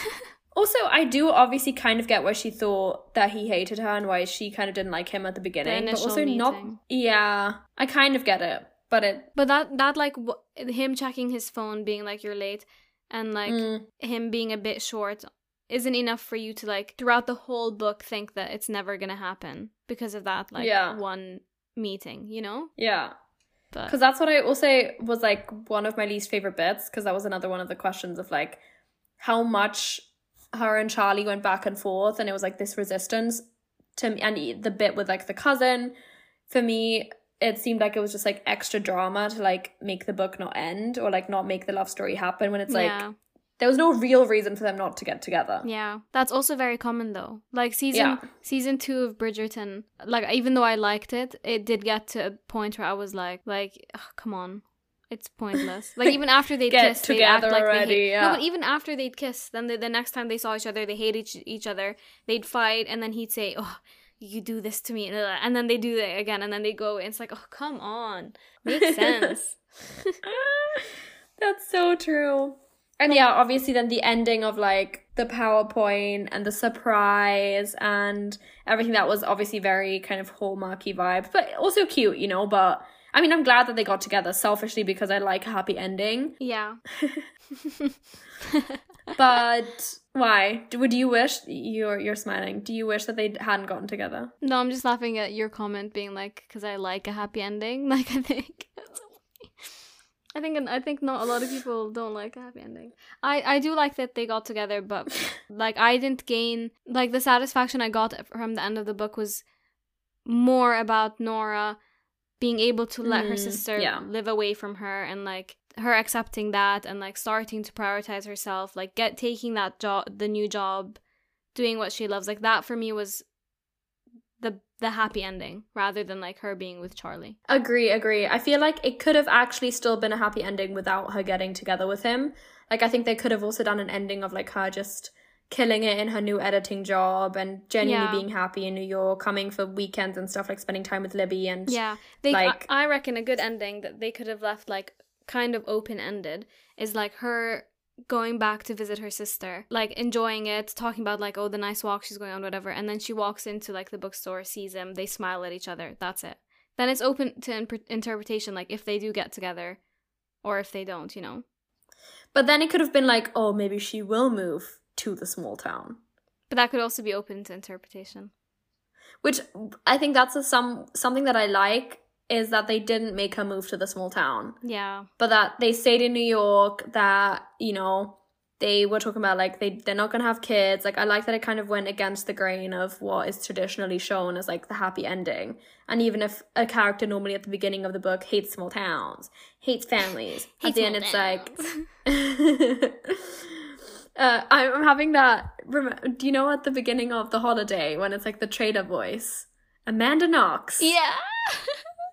also, I do obviously kind of get why she thought that he hated her and why she kind of didn't like him at the beginning. but initial also not. meeting. Yeah, I kind of get it, but it. but that that like wh- him checking his phone being like you're late and like mm, him being a bit short isn't enough for you to like throughout the whole book think that it's never gonna happen because of that like Yeah. one meeting you know yeah. Because that's what I also was like one of my least favorite bits. Because that was another one of the questions of like how much her and Charlie went back and forth, and it was like this resistance to me. And the bit with like the cousin, for me, it seemed like it was just like extra drama to like make the book not end or like not make the love story happen. When it's like yeah there was no real reason for them not to get together. yeah that's also very common though like season Yeah. season two of bridgerton like even though i liked it it did get to a point where i was like like ugh, come on it's pointless like even after they'd Get kiss they'd act like already, they hate yeah. no but even after they'd kiss then the, the next time they saw each other they hate each, each other they'd fight and then he'd say oh you do this to me and then they do it again and then they go it's like oh come on makes sense That's so true. And yeah, obviously then the ending of like the PowerPoint and the surprise and everything that was obviously very kind of hallmarky vibe, but also cute, you know, but I mean I'm glad that they got together selfishly because I like a happy ending. yeah but why? Would you wish you're you're smiling? Do you wish that they hadn't gotten together? No, I'm just laughing at your comment being like, because I like a happy ending. Like I think. I think I think not a lot of people don't like a happy ending. I I do like that they got together, but like I didn't gain like the satisfaction I got from the end of the book was more about Nora being able to let her Mm, sister yeah. live away from her and like her accepting that and like starting to prioritize herself, like get taking that job the new job, doing what she loves. Like that for me was the the happy ending rather than like her being with Charlie. Agree, agree. I feel like it could have actually still been a happy ending without her getting together with him. Like I think they could have also done an ending of like her just killing it in her new editing job and genuinely Yeah. being happy in New York, coming for weekends and stuff, like spending time with Libby and Yeah, they. like- I, I reckon a good ending that they could have left like kind of open ended is like her going back to visit her sister, like enjoying it, talking about like oh the nice walk she's going on, whatever, and then she walks into like the bookstore, sees him, they smile at each other. That's it. Then it's open to imp- interpretation, like if they do get together, or if they don't, you know. But then it could have been like, oh, maybe she will move to the small town. But that could also be open to interpretation. Which I think that's a, some something that I like is that they didn't make her move to the small town. Yeah, but that they stayed in New York, that, you know, they were talking about like they they're not gonna have kids. Like I like that it kind of went against the grain of what is traditionally shown as like the happy ending. And even if a character normally at the beginning of the book hates small towns, hates families, at the end it's like uh, I'm having that. Rem- do you know at the beginning of the holiday when it's like the trader voice, Amanda Knox? yeah.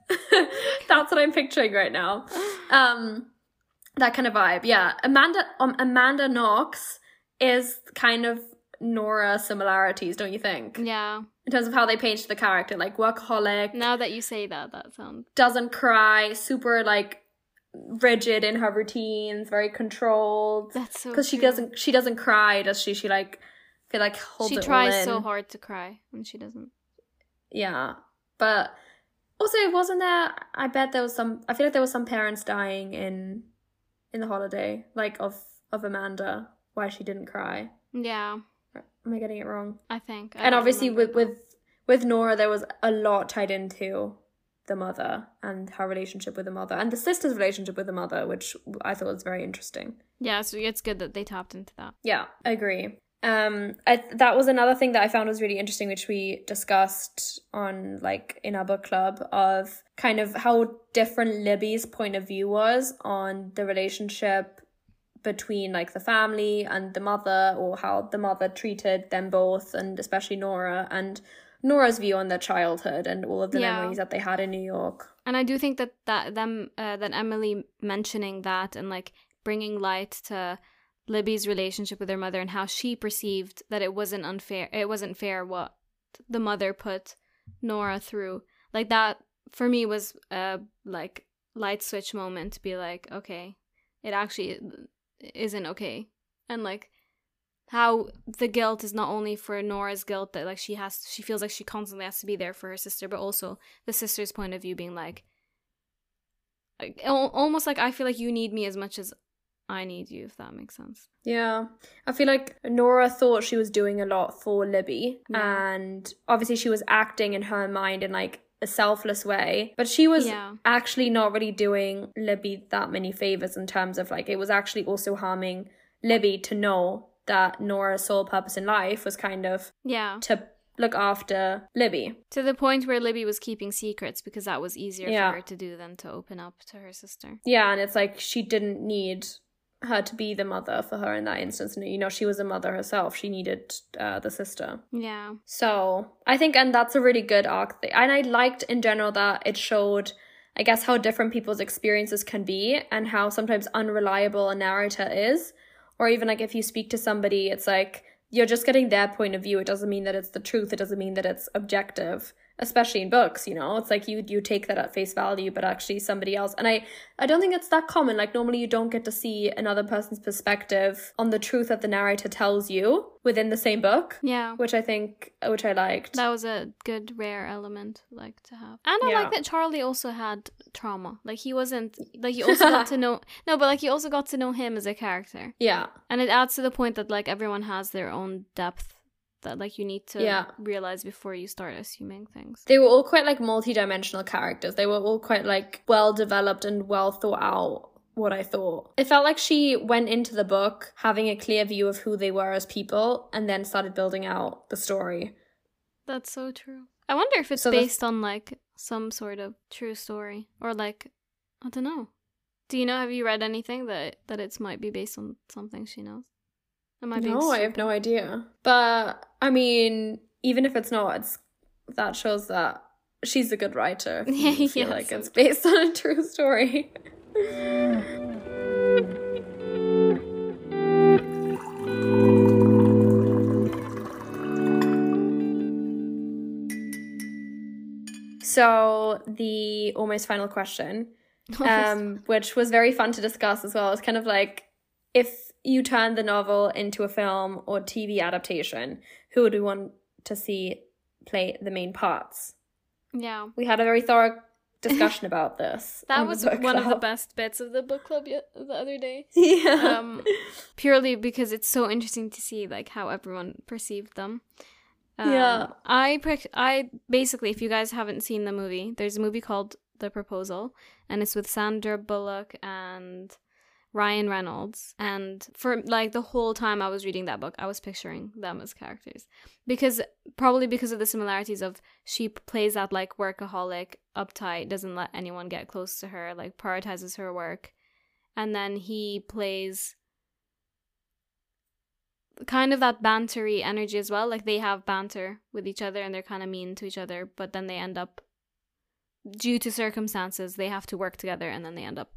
That's what I'm picturing right now. Um, that kind of vibe. Yeah, Amanda. Um, Amanda Knox is kind of Nora similarities, don't you think? Yeah. In terms of how they painted the character, like workaholic, Now that you say that, that sounds. doesn't cry, super like rigid in her routines, very controlled. That's so. Because she doesn't, she doesn't cry, does she? She like feel like holds She tries so hard to cry and she doesn't. Yeah. But also wasn't there I bet there was some I feel like there was some parents dying in in the holiday, like of of Amanda, why she didn't cry. Yeah, Am I getting it wrong? I think. I and obviously with with with Nora there was a lot tied into the mother and her relationship with the mother and the sister's relationship with the mother, which I thought was very interesting. Yeah, so it's good that they tapped into that. Yeah, I agree. Um, I, that was another thing that I found was really interesting, which we discussed on like in our book club of kind of how different Libby's point of view was on the relationship between like the family and the mother, or how the mother treated them both, and especially Nora, and Nora's view on their childhood and all of the Yeah. memories that they had in New York. And I do think that that them uh, that Emily mentioning that and like bringing light to Libby's relationship with her mother and how she perceived that it wasn't unfair. It wasn't fair what the mother put Nora through. Like that for me was a like light switch moment to be like, okay, it actually isn't okay, and like how the guilt is not only for Nora's guilt that like she has she feels like she constantly has to be there for her sister, but also the sister's point of view being like, like almost like I feel like you need me as much as I need you, if that makes sense. Yeah. I feel like Nora thought she was doing a lot for Libby. Yeah. And obviously she was acting in her mind in like a selfless way. But she was Yeah. actually not really doing Libby that many favors in terms of like it was actually also harming Libby to know that Nora's sole purpose in life was kind of Yeah, to look after Libby. to the point where Libby was keeping secrets because that was easier Yeah. for her to do than to open up to her sister. Yeah, and it's like she didn't need her to be the mother for her in that instance. And, you know, she was a mother herself. She needed uh, the sister. Yeah, So I think, and that's a really good arc. th- And I liked in general that it showed, I guess, how different people's experiences can be and how sometimes unreliable a narrator is. Or even like if you speak to somebody, it's like you're just getting their point of view. It doesn't mean that it's the truth. It doesn't mean that it's objective. Especially in books you know it's like you you take that at face value but actually somebody else and i i don't think it's that common like normally you don't get to see another person's perspective on the truth that the narrator tells you within the same book Yeah. which i think which i liked That was a good rare element like to have. And I Yeah. like that Charlie also had trauma. Like he wasn't like you also got to know No, but like you also got to know him as a character. yeah And it adds to the point that like everyone has their own depth that like you need to Yeah. realize before you start assuming things. they were all quite like multi-dimensional characters they were all quite like well developed and well thought out what i thought it felt like she went into the book having a clear view of who they were as people and then started building out the story That's so true. I wonder if it's So based on like some sort of true story or like I don't know. Do you know? Have you read anything that that it's might be based on something she knows? Am I being no i have no idea. But i mean even if it's not it's that shows that she's a good writer. Yeah, feel yeah, like it's based on a true story. So the almost final question, um, which was very fun to discuss as well, It's kind of like if you turn the novel into a film or TV adaptation, who would we want to see play the main parts? yeah. We had a very thorough discussion about this. That was one of the best bits of the book club yet, the other day. Yeah. Um, purely because it's so interesting to see like how everyone perceived them. Um, Yeah. I pre- I basically, if you guys haven't seen the movie, there's a movie called The Proposal, and it's with Sandra Bullock and Ryan Reynolds. And for like the whole time I was reading that book, I was picturing them as characters because probably because of the similarities of she plays that like workaholic, uptight, doesn't let anyone get close to her, like prioritizes her work, and then he plays kind of that bantery energy as well. Like they have banter with each other and they're kind of mean to each other, but then they end up, due to circumstances, they have to work together and then they end up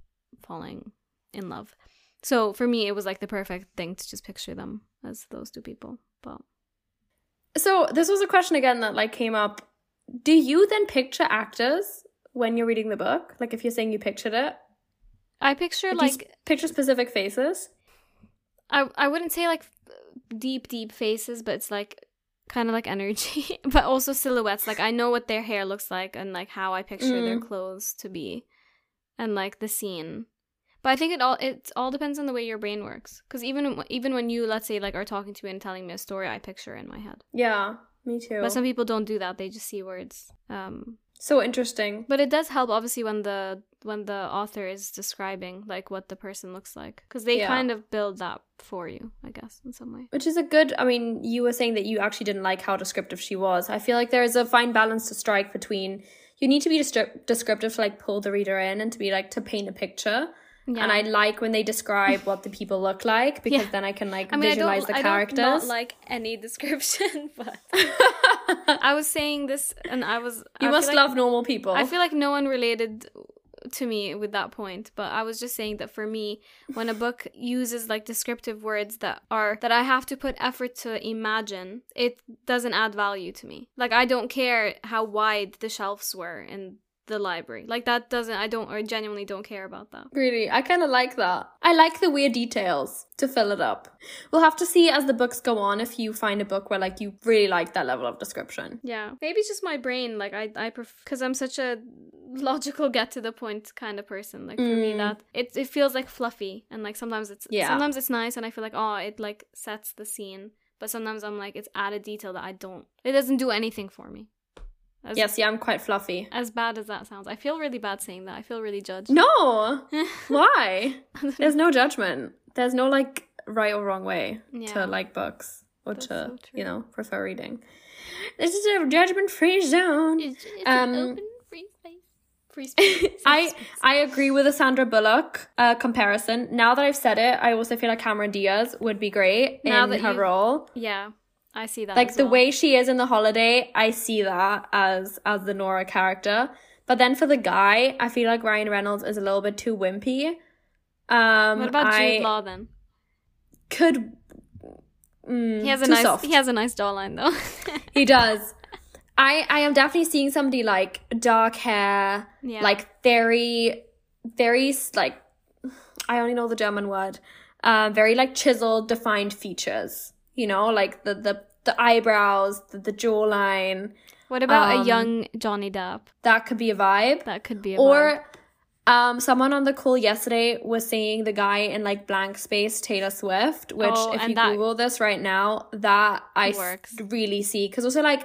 falling in love. So for me, it was like the perfect thing to just picture them as those two people. But So this was a question again that like came up. Do you then picture actors when you're reading the book? Like if you're saying you pictured it, I picture like picture specific faces. I I wouldn't say like deep deep faces, but it's like kind of like energy, but also silhouettes. Like I know what their hair looks like and like how I picture their Mm. clothes to be, and like the scene. But I think it all it all depends on the way your brain works. Because even even when you let's say like are talking to me and telling me a story, I picture in my head. Yeah, me too. But some people don't do that; they just see words. Um, so interesting. but it does help obviously when the when the author is describing like what the person looks like because they Yeah. kind of build that for you, I guess, in some way. Which is a good. I mean, you were saying that you actually didn't like how descriptive she was. I feel like there is a fine balance to strike between you need to be descriptive to like pull the reader in and to be like to paint a picture. Yeah. And I like when they describe what the people look like because Yeah. then I can like I mean, visualize I the characters. I don't not like any description, but I was saying this, and I was. You feel must like- love normal people. I feel like no one related to me with that point, but I was just saying that for me, when a book uses like descriptive words that are that I have to put effort to imagine, it doesn't add value to me. Like I don't care how wide the shelves were in the library. Like that doesn't. I don't. Or genuinely don't care about that. Really, I kind of like that. I like the weird details to fill it up. We'll have to see as the books go on if you find a book where like you really like that level of description. Yeah, maybe it's just my brain. Like I, I prefer because I'm such a logical, get to the point kind of person. Like for me, Mm. that it it feels like fluffy, and like sometimes it's Yeah. sometimes it's nice, and I feel like oh, it like sets the scene. But sometimes I'm like it's added detail that I don't. It doesn't do anything for me. As, Yes, yeah, I'm quite fluffy. As bad as that sounds, I feel really bad saying that. I feel really judged. No, why? There's no judgment. There's no like right or wrong way Yeah. to like books or That's to so you know prefer reading. This is a judgment-free zone. It's, it's Um, an open free space. Free space. I I agree with the Sandra Bullock uh, comparison. Now that I've said it, I also feel like Cameron Diaz would be great Now in that her role. yeah, I see that. Like the well. way she is in the holiday, I see that as as the Nora character. But then for the guy, I feel like Ryan Reynolds is a little bit too wimpy. Um, What about I Jude Law then? Could mm, He has a nice soft. he has a nice jawline though. He does. I I am definitely seeing somebody like dark hair, Yeah. like very, very like I only know the German word. Um, very like chiseled, defined features. You know, like the the the eyebrows, the, the jawline. what about a um, young Johnny Depp? That could be a vibe. That could be a vibe. Or um someone on the call yesterday was saying the guy in like blank space Taylor Swift, which Oh, if you Google this right now, that I Works. really see because also like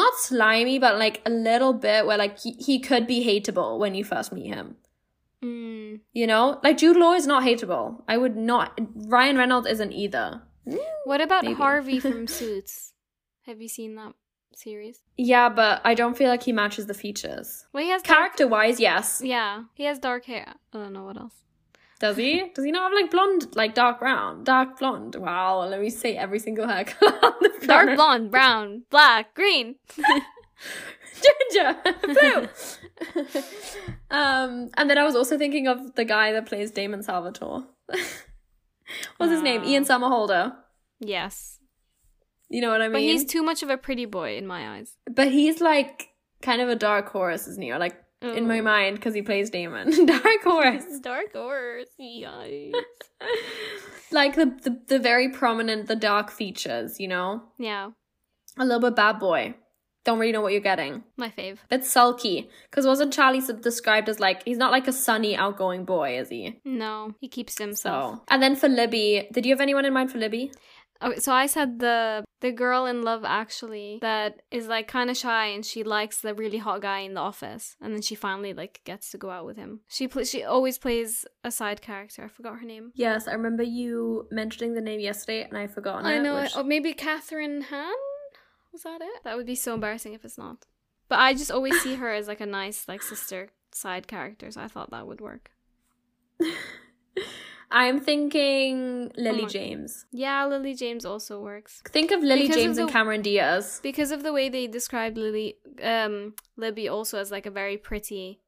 not slimy, but like a little bit where like he, he could be hateable when you first meet him. Mm, You know, like Jude Law is not hateable. I would not. Ryan Reynolds isn't either. What about Maybe. Harvey from Suits? Have you seen that series? Yeah, but I don't feel like he matches the features. Well, he has Character wise, yes. Yeah, he has dark hair. I don't know what else. Does he? Does he not have like blonde, like dark brown, dark blonde? Wow, let me say every single hair color on the Dark blonde, brown, black, green. ginger, blue. um, and then I was also thinking of the guy that plays Damon Salvatore. What's his name? Ah. Ian Somerhalder. Yes, You know what I mean? but he's too much of a pretty boy in my eyes. but he's like kind of a dark horse, isn't he? Or like in my Oh. mind because he plays Damon. dark horse. Dark horse, yes. like the, the the very prominent, the dark features. You know, yeah, a little bit bad boy. Don't really know what you're getting. my fave. Bit sulky. Because wasn't Charlie described as like he's not like a sunny, outgoing boy, is he? No, he keeps himself. So, and then for Libby, did you have anyone in mind for Libby? Okay, so I said the the girl in Love Actually that is like kind of shy and she likes the really hot guy in the office, and then she finally like gets to go out with him. She pl- she always plays a side character. I forgot her name. Yes, I remember you mentioning the name yesterday, and I forgot. I know. which- It. Oh, maybe Catherine Han. Was that it? That would be so embarrassing if it's not. But I just always see her as like a nice like sister side character, so I thought that would work. I'm thinking Lily my- James. Yeah, Lily James also works. Think of Lily Because of James and Cameron Diaz. Because of the way they described Lily um Libby also as like a very pretty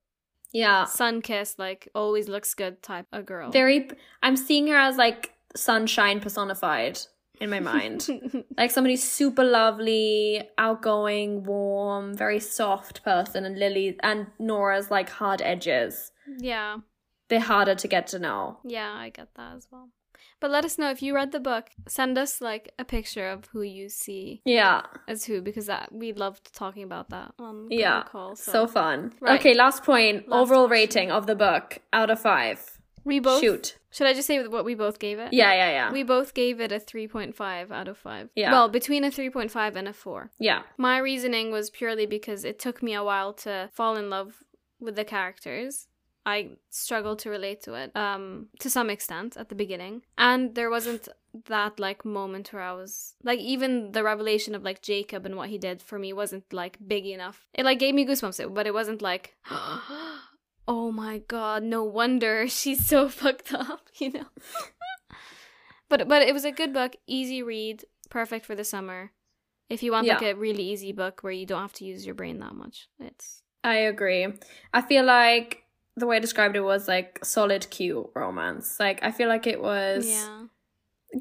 Yeah, sun kissed, like always looks good type of girl. very. I'm seeing her as like sunshine personified in my mind. like somebody super lovely, outgoing, warm, very soft person, and Lily and Nora's like hard edges. yeah, They're harder to get to know. yeah, I get that as well. But let us know if you read the book. Send us like a picture of who you see Yeah, as who, because that we loved talking about that on the yeah, call. so, fun. Right. Okay, last point. Last Overall question. rating of the book out of five. we both Shoot. Should I just say what we both gave it? Yeah, yeah, yeah. We both gave it a 3.5 out of 5. Yeah. Well, between a 3.5 and a 4. yeah. My reasoning was purely because it took me a while to fall in love with the characters. I struggled to relate to it um to some extent at the beginning. And there wasn't that like moment where I was like even the revelation of like Jakob and what he did for me wasn't like big enough. It like gave me goosebumps, but it wasn't like oh my god, no wonder she's so fucked up, you know. but but it was a good book, easy read, perfect for the summer. If you want like a really easy book where you don't have to use your brain that much, it's I agree. I feel like the way I described it was like solid cute romance. Like I feel like it was yeah.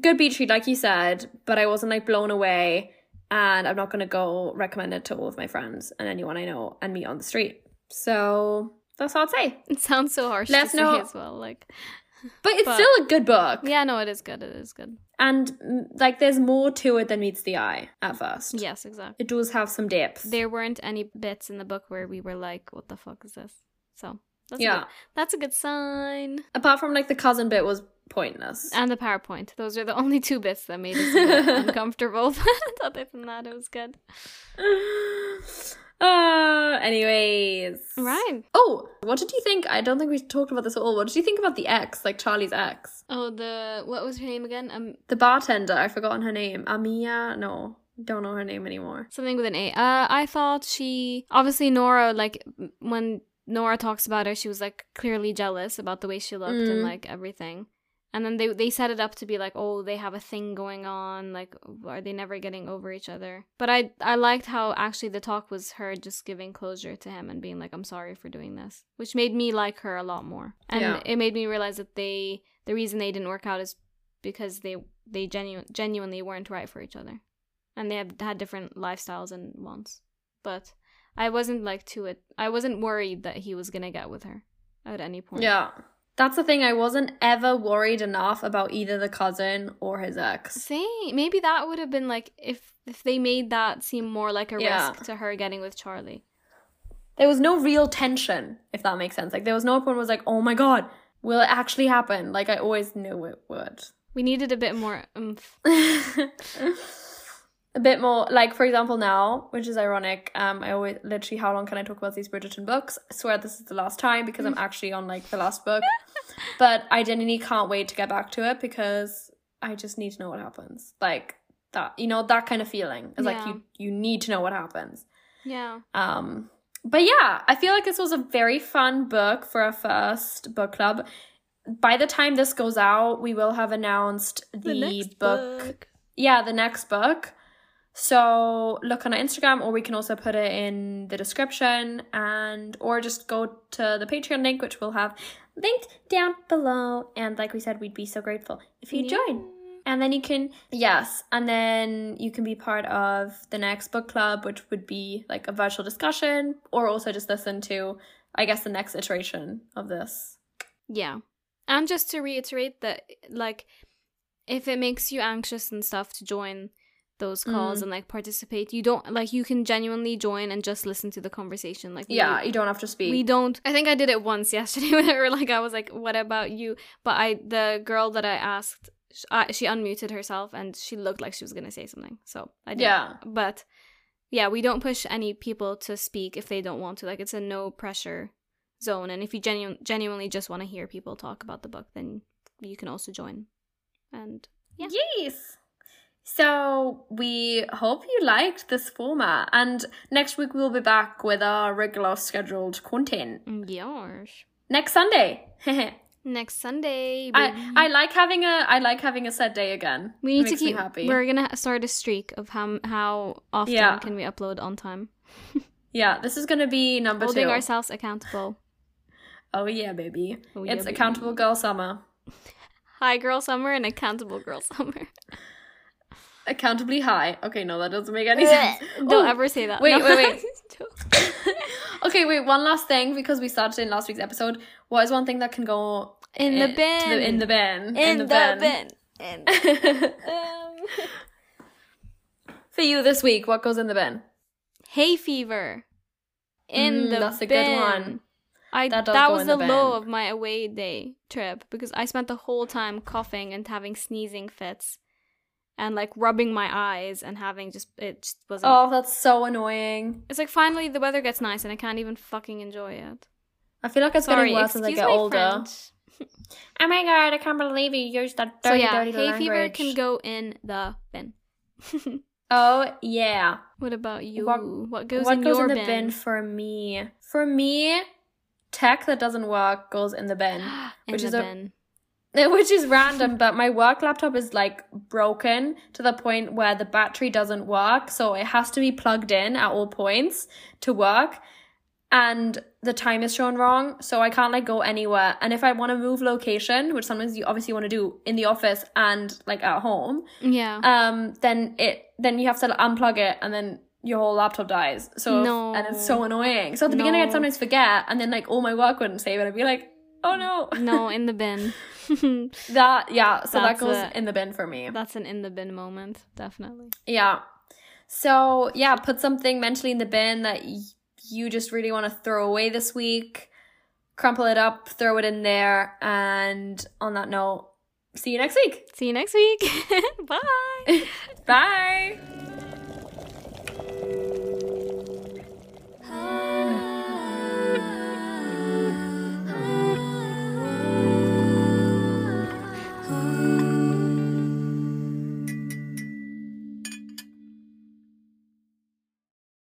good beach read, like you said, but I wasn't like blown away. And I'm not gonna go recommend it to all of my friends and anyone I know and meet on the street. So that's all I'd say. It sounds so harsh Let us know- as well. Like But it's But- still a good book. yeah, no, it is good. It is good. And mm, like there's more to it than meets the eye at first. Yes, exactly. It does have some depth. There weren't any bits in the book where we were like, "What the fuck is this?" So that's a yeah. good, that's a good sign. Apart from like the cousin bit was pointless. And the PowerPoint. Those are the only two bits that made us a uncomfortable. But other than that, it was good. uh anyways. Right. Oh, what did you think? I don't think we talked about this at all. What did you think about the ex, like Charlie's ex? Oh, the what was her name again? Um, The bartender, I've forgotten her name. Amia? No, don't know her name anymore. something with an A. Uh, I thought she obviously Nora like when Nora talks about her, she was like clearly jealous about the way she looked and Mhm. like everything. And then they they set it up to be like, oh, they have a thing going on. Like, are they never getting over each other? But I I liked how actually the talk was her just giving closure to him and being like, I'm sorry for doing this, which made me like her a lot more. And Yeah. it made me realize that they the reason they didn't work out is because they they genu- genuinely weren't right for each other, and they had had different lifestyles and wants. but I wasn't like to it. I wasn't worried that he was gonna get with her at any point. Yeah. That's the thing. I wasn't ever worried enough about either the cousin or his ex. See, Maybe that would have been like if if they made that seem more like a Yeah. risk to her getting with Charlie. There was no real tension, if that makes sense. Like there was no point it was like, oh my god, will it actually happen? Like I always knew it would. We needed a bit more oomph. a bit more like for example now which is ironic um i always literally how long can i talk about these bridgerton books? I swear this is the last time because i'm actually on like the last book. But i genuinely can't wait to get back to it because i just need to know what happens. Like that you know that kind of feeling. Is like you you need to know what happens. Yeah. um but yeah i feel like this was a very fun book for a first book club. By the time this goes out we will have announced the, book. Yeah, the next book. So look on our Instagram, or we can also put it in the description, and or just go to the Patreon link, which we'll have linked down below. And like we said, we'd be so grateful if you join. And then you can yes, and then you can be part of the next book club, which would be like a virtual discussion, or also just listen to, I guess, the next iteration of this. Yeah. And just to reiterate that like if it makes you anxious and stuff to join those calls Mm. and like participate, you don't like you can genuinely join and just listen to the conversation. Like we- Yeah, you don't have to speak. we don't i think i did it once yesterday whenever like i was like what about you but i the girl that i asked sh- I, she unmuted herself and she looked like she was gonna say something so i did Yeah. but yeah we don't push any people to speak if they don't want to like it's a no pressure zone and if you genu- genuinely just want to hear people talk about the book then you can also join and Yeah. Yes. So we hope you liked this format, and next week we'll be back with our regular scheduled content yours next Sunday. Next sunday baby. I like having a I like having a set day again. we need to keep happy. we're gonna start a streak of how how often Yeah. can we upload on time Yeah, this is gonna be number holding two. ourselves accountable. oh yeah, baby. Oh, yeah, it's baby. accountable girl summer. Hi girl summer and accountable girl summer. Accountably high. Okay, no, that doesn't make any sense. Don't Oh, ever say that. wait, No. wait, okay, wait. One last thing because we started in last week's episode. What is one thing that can go in the eh, to bin. the- in the bin. In the bin. In bin. um, For you this week, what goes in the bin? hay fever. In Mm, the that's a good one. I That that, was the the low of my away day trip because I spent the whole time coughing and having sneezing fits and like rubbing my eyes and having just it just wasn't Oh, that's so annoying. It's like finally the weather gets nice and I can't even fucking enjoy it. I feel like it's Sorry, getting worse as I get older. Oh my god, I can't believe you used that So dirty, yeah, dirty hay fever can go in the bin. Oh yeah. what about you? What- What, goes what in goes your in the bin? bin? for me? For me, tech that doesn't work goes in the bin. in which the is a- bin. Which is random, but my work laptop is like broken to the point where the battery doesn't work. So it has to be plugged in at all points to work. And the time is shown wrong. So I can't like go anywhere. And if I want to move location, which sometimes you obviously want to do in the office and like at home, Yeah. um, then it then you have to unplug it and then your whole laptop dies. So No. and it's so annoying. So at the beginning I'd sometimes forget and then like all my work wouldn't save it. I'd be like, oh no. No in the bin. That yeah so that's that goes a, in the bin for me. That's an in the bin moment definitely. Yeah. So yeah put something mentally in the bin that y- you just really want to throw away this week crumple it up throw it in there and on that note see you next week. See you next week. Bye. Bye.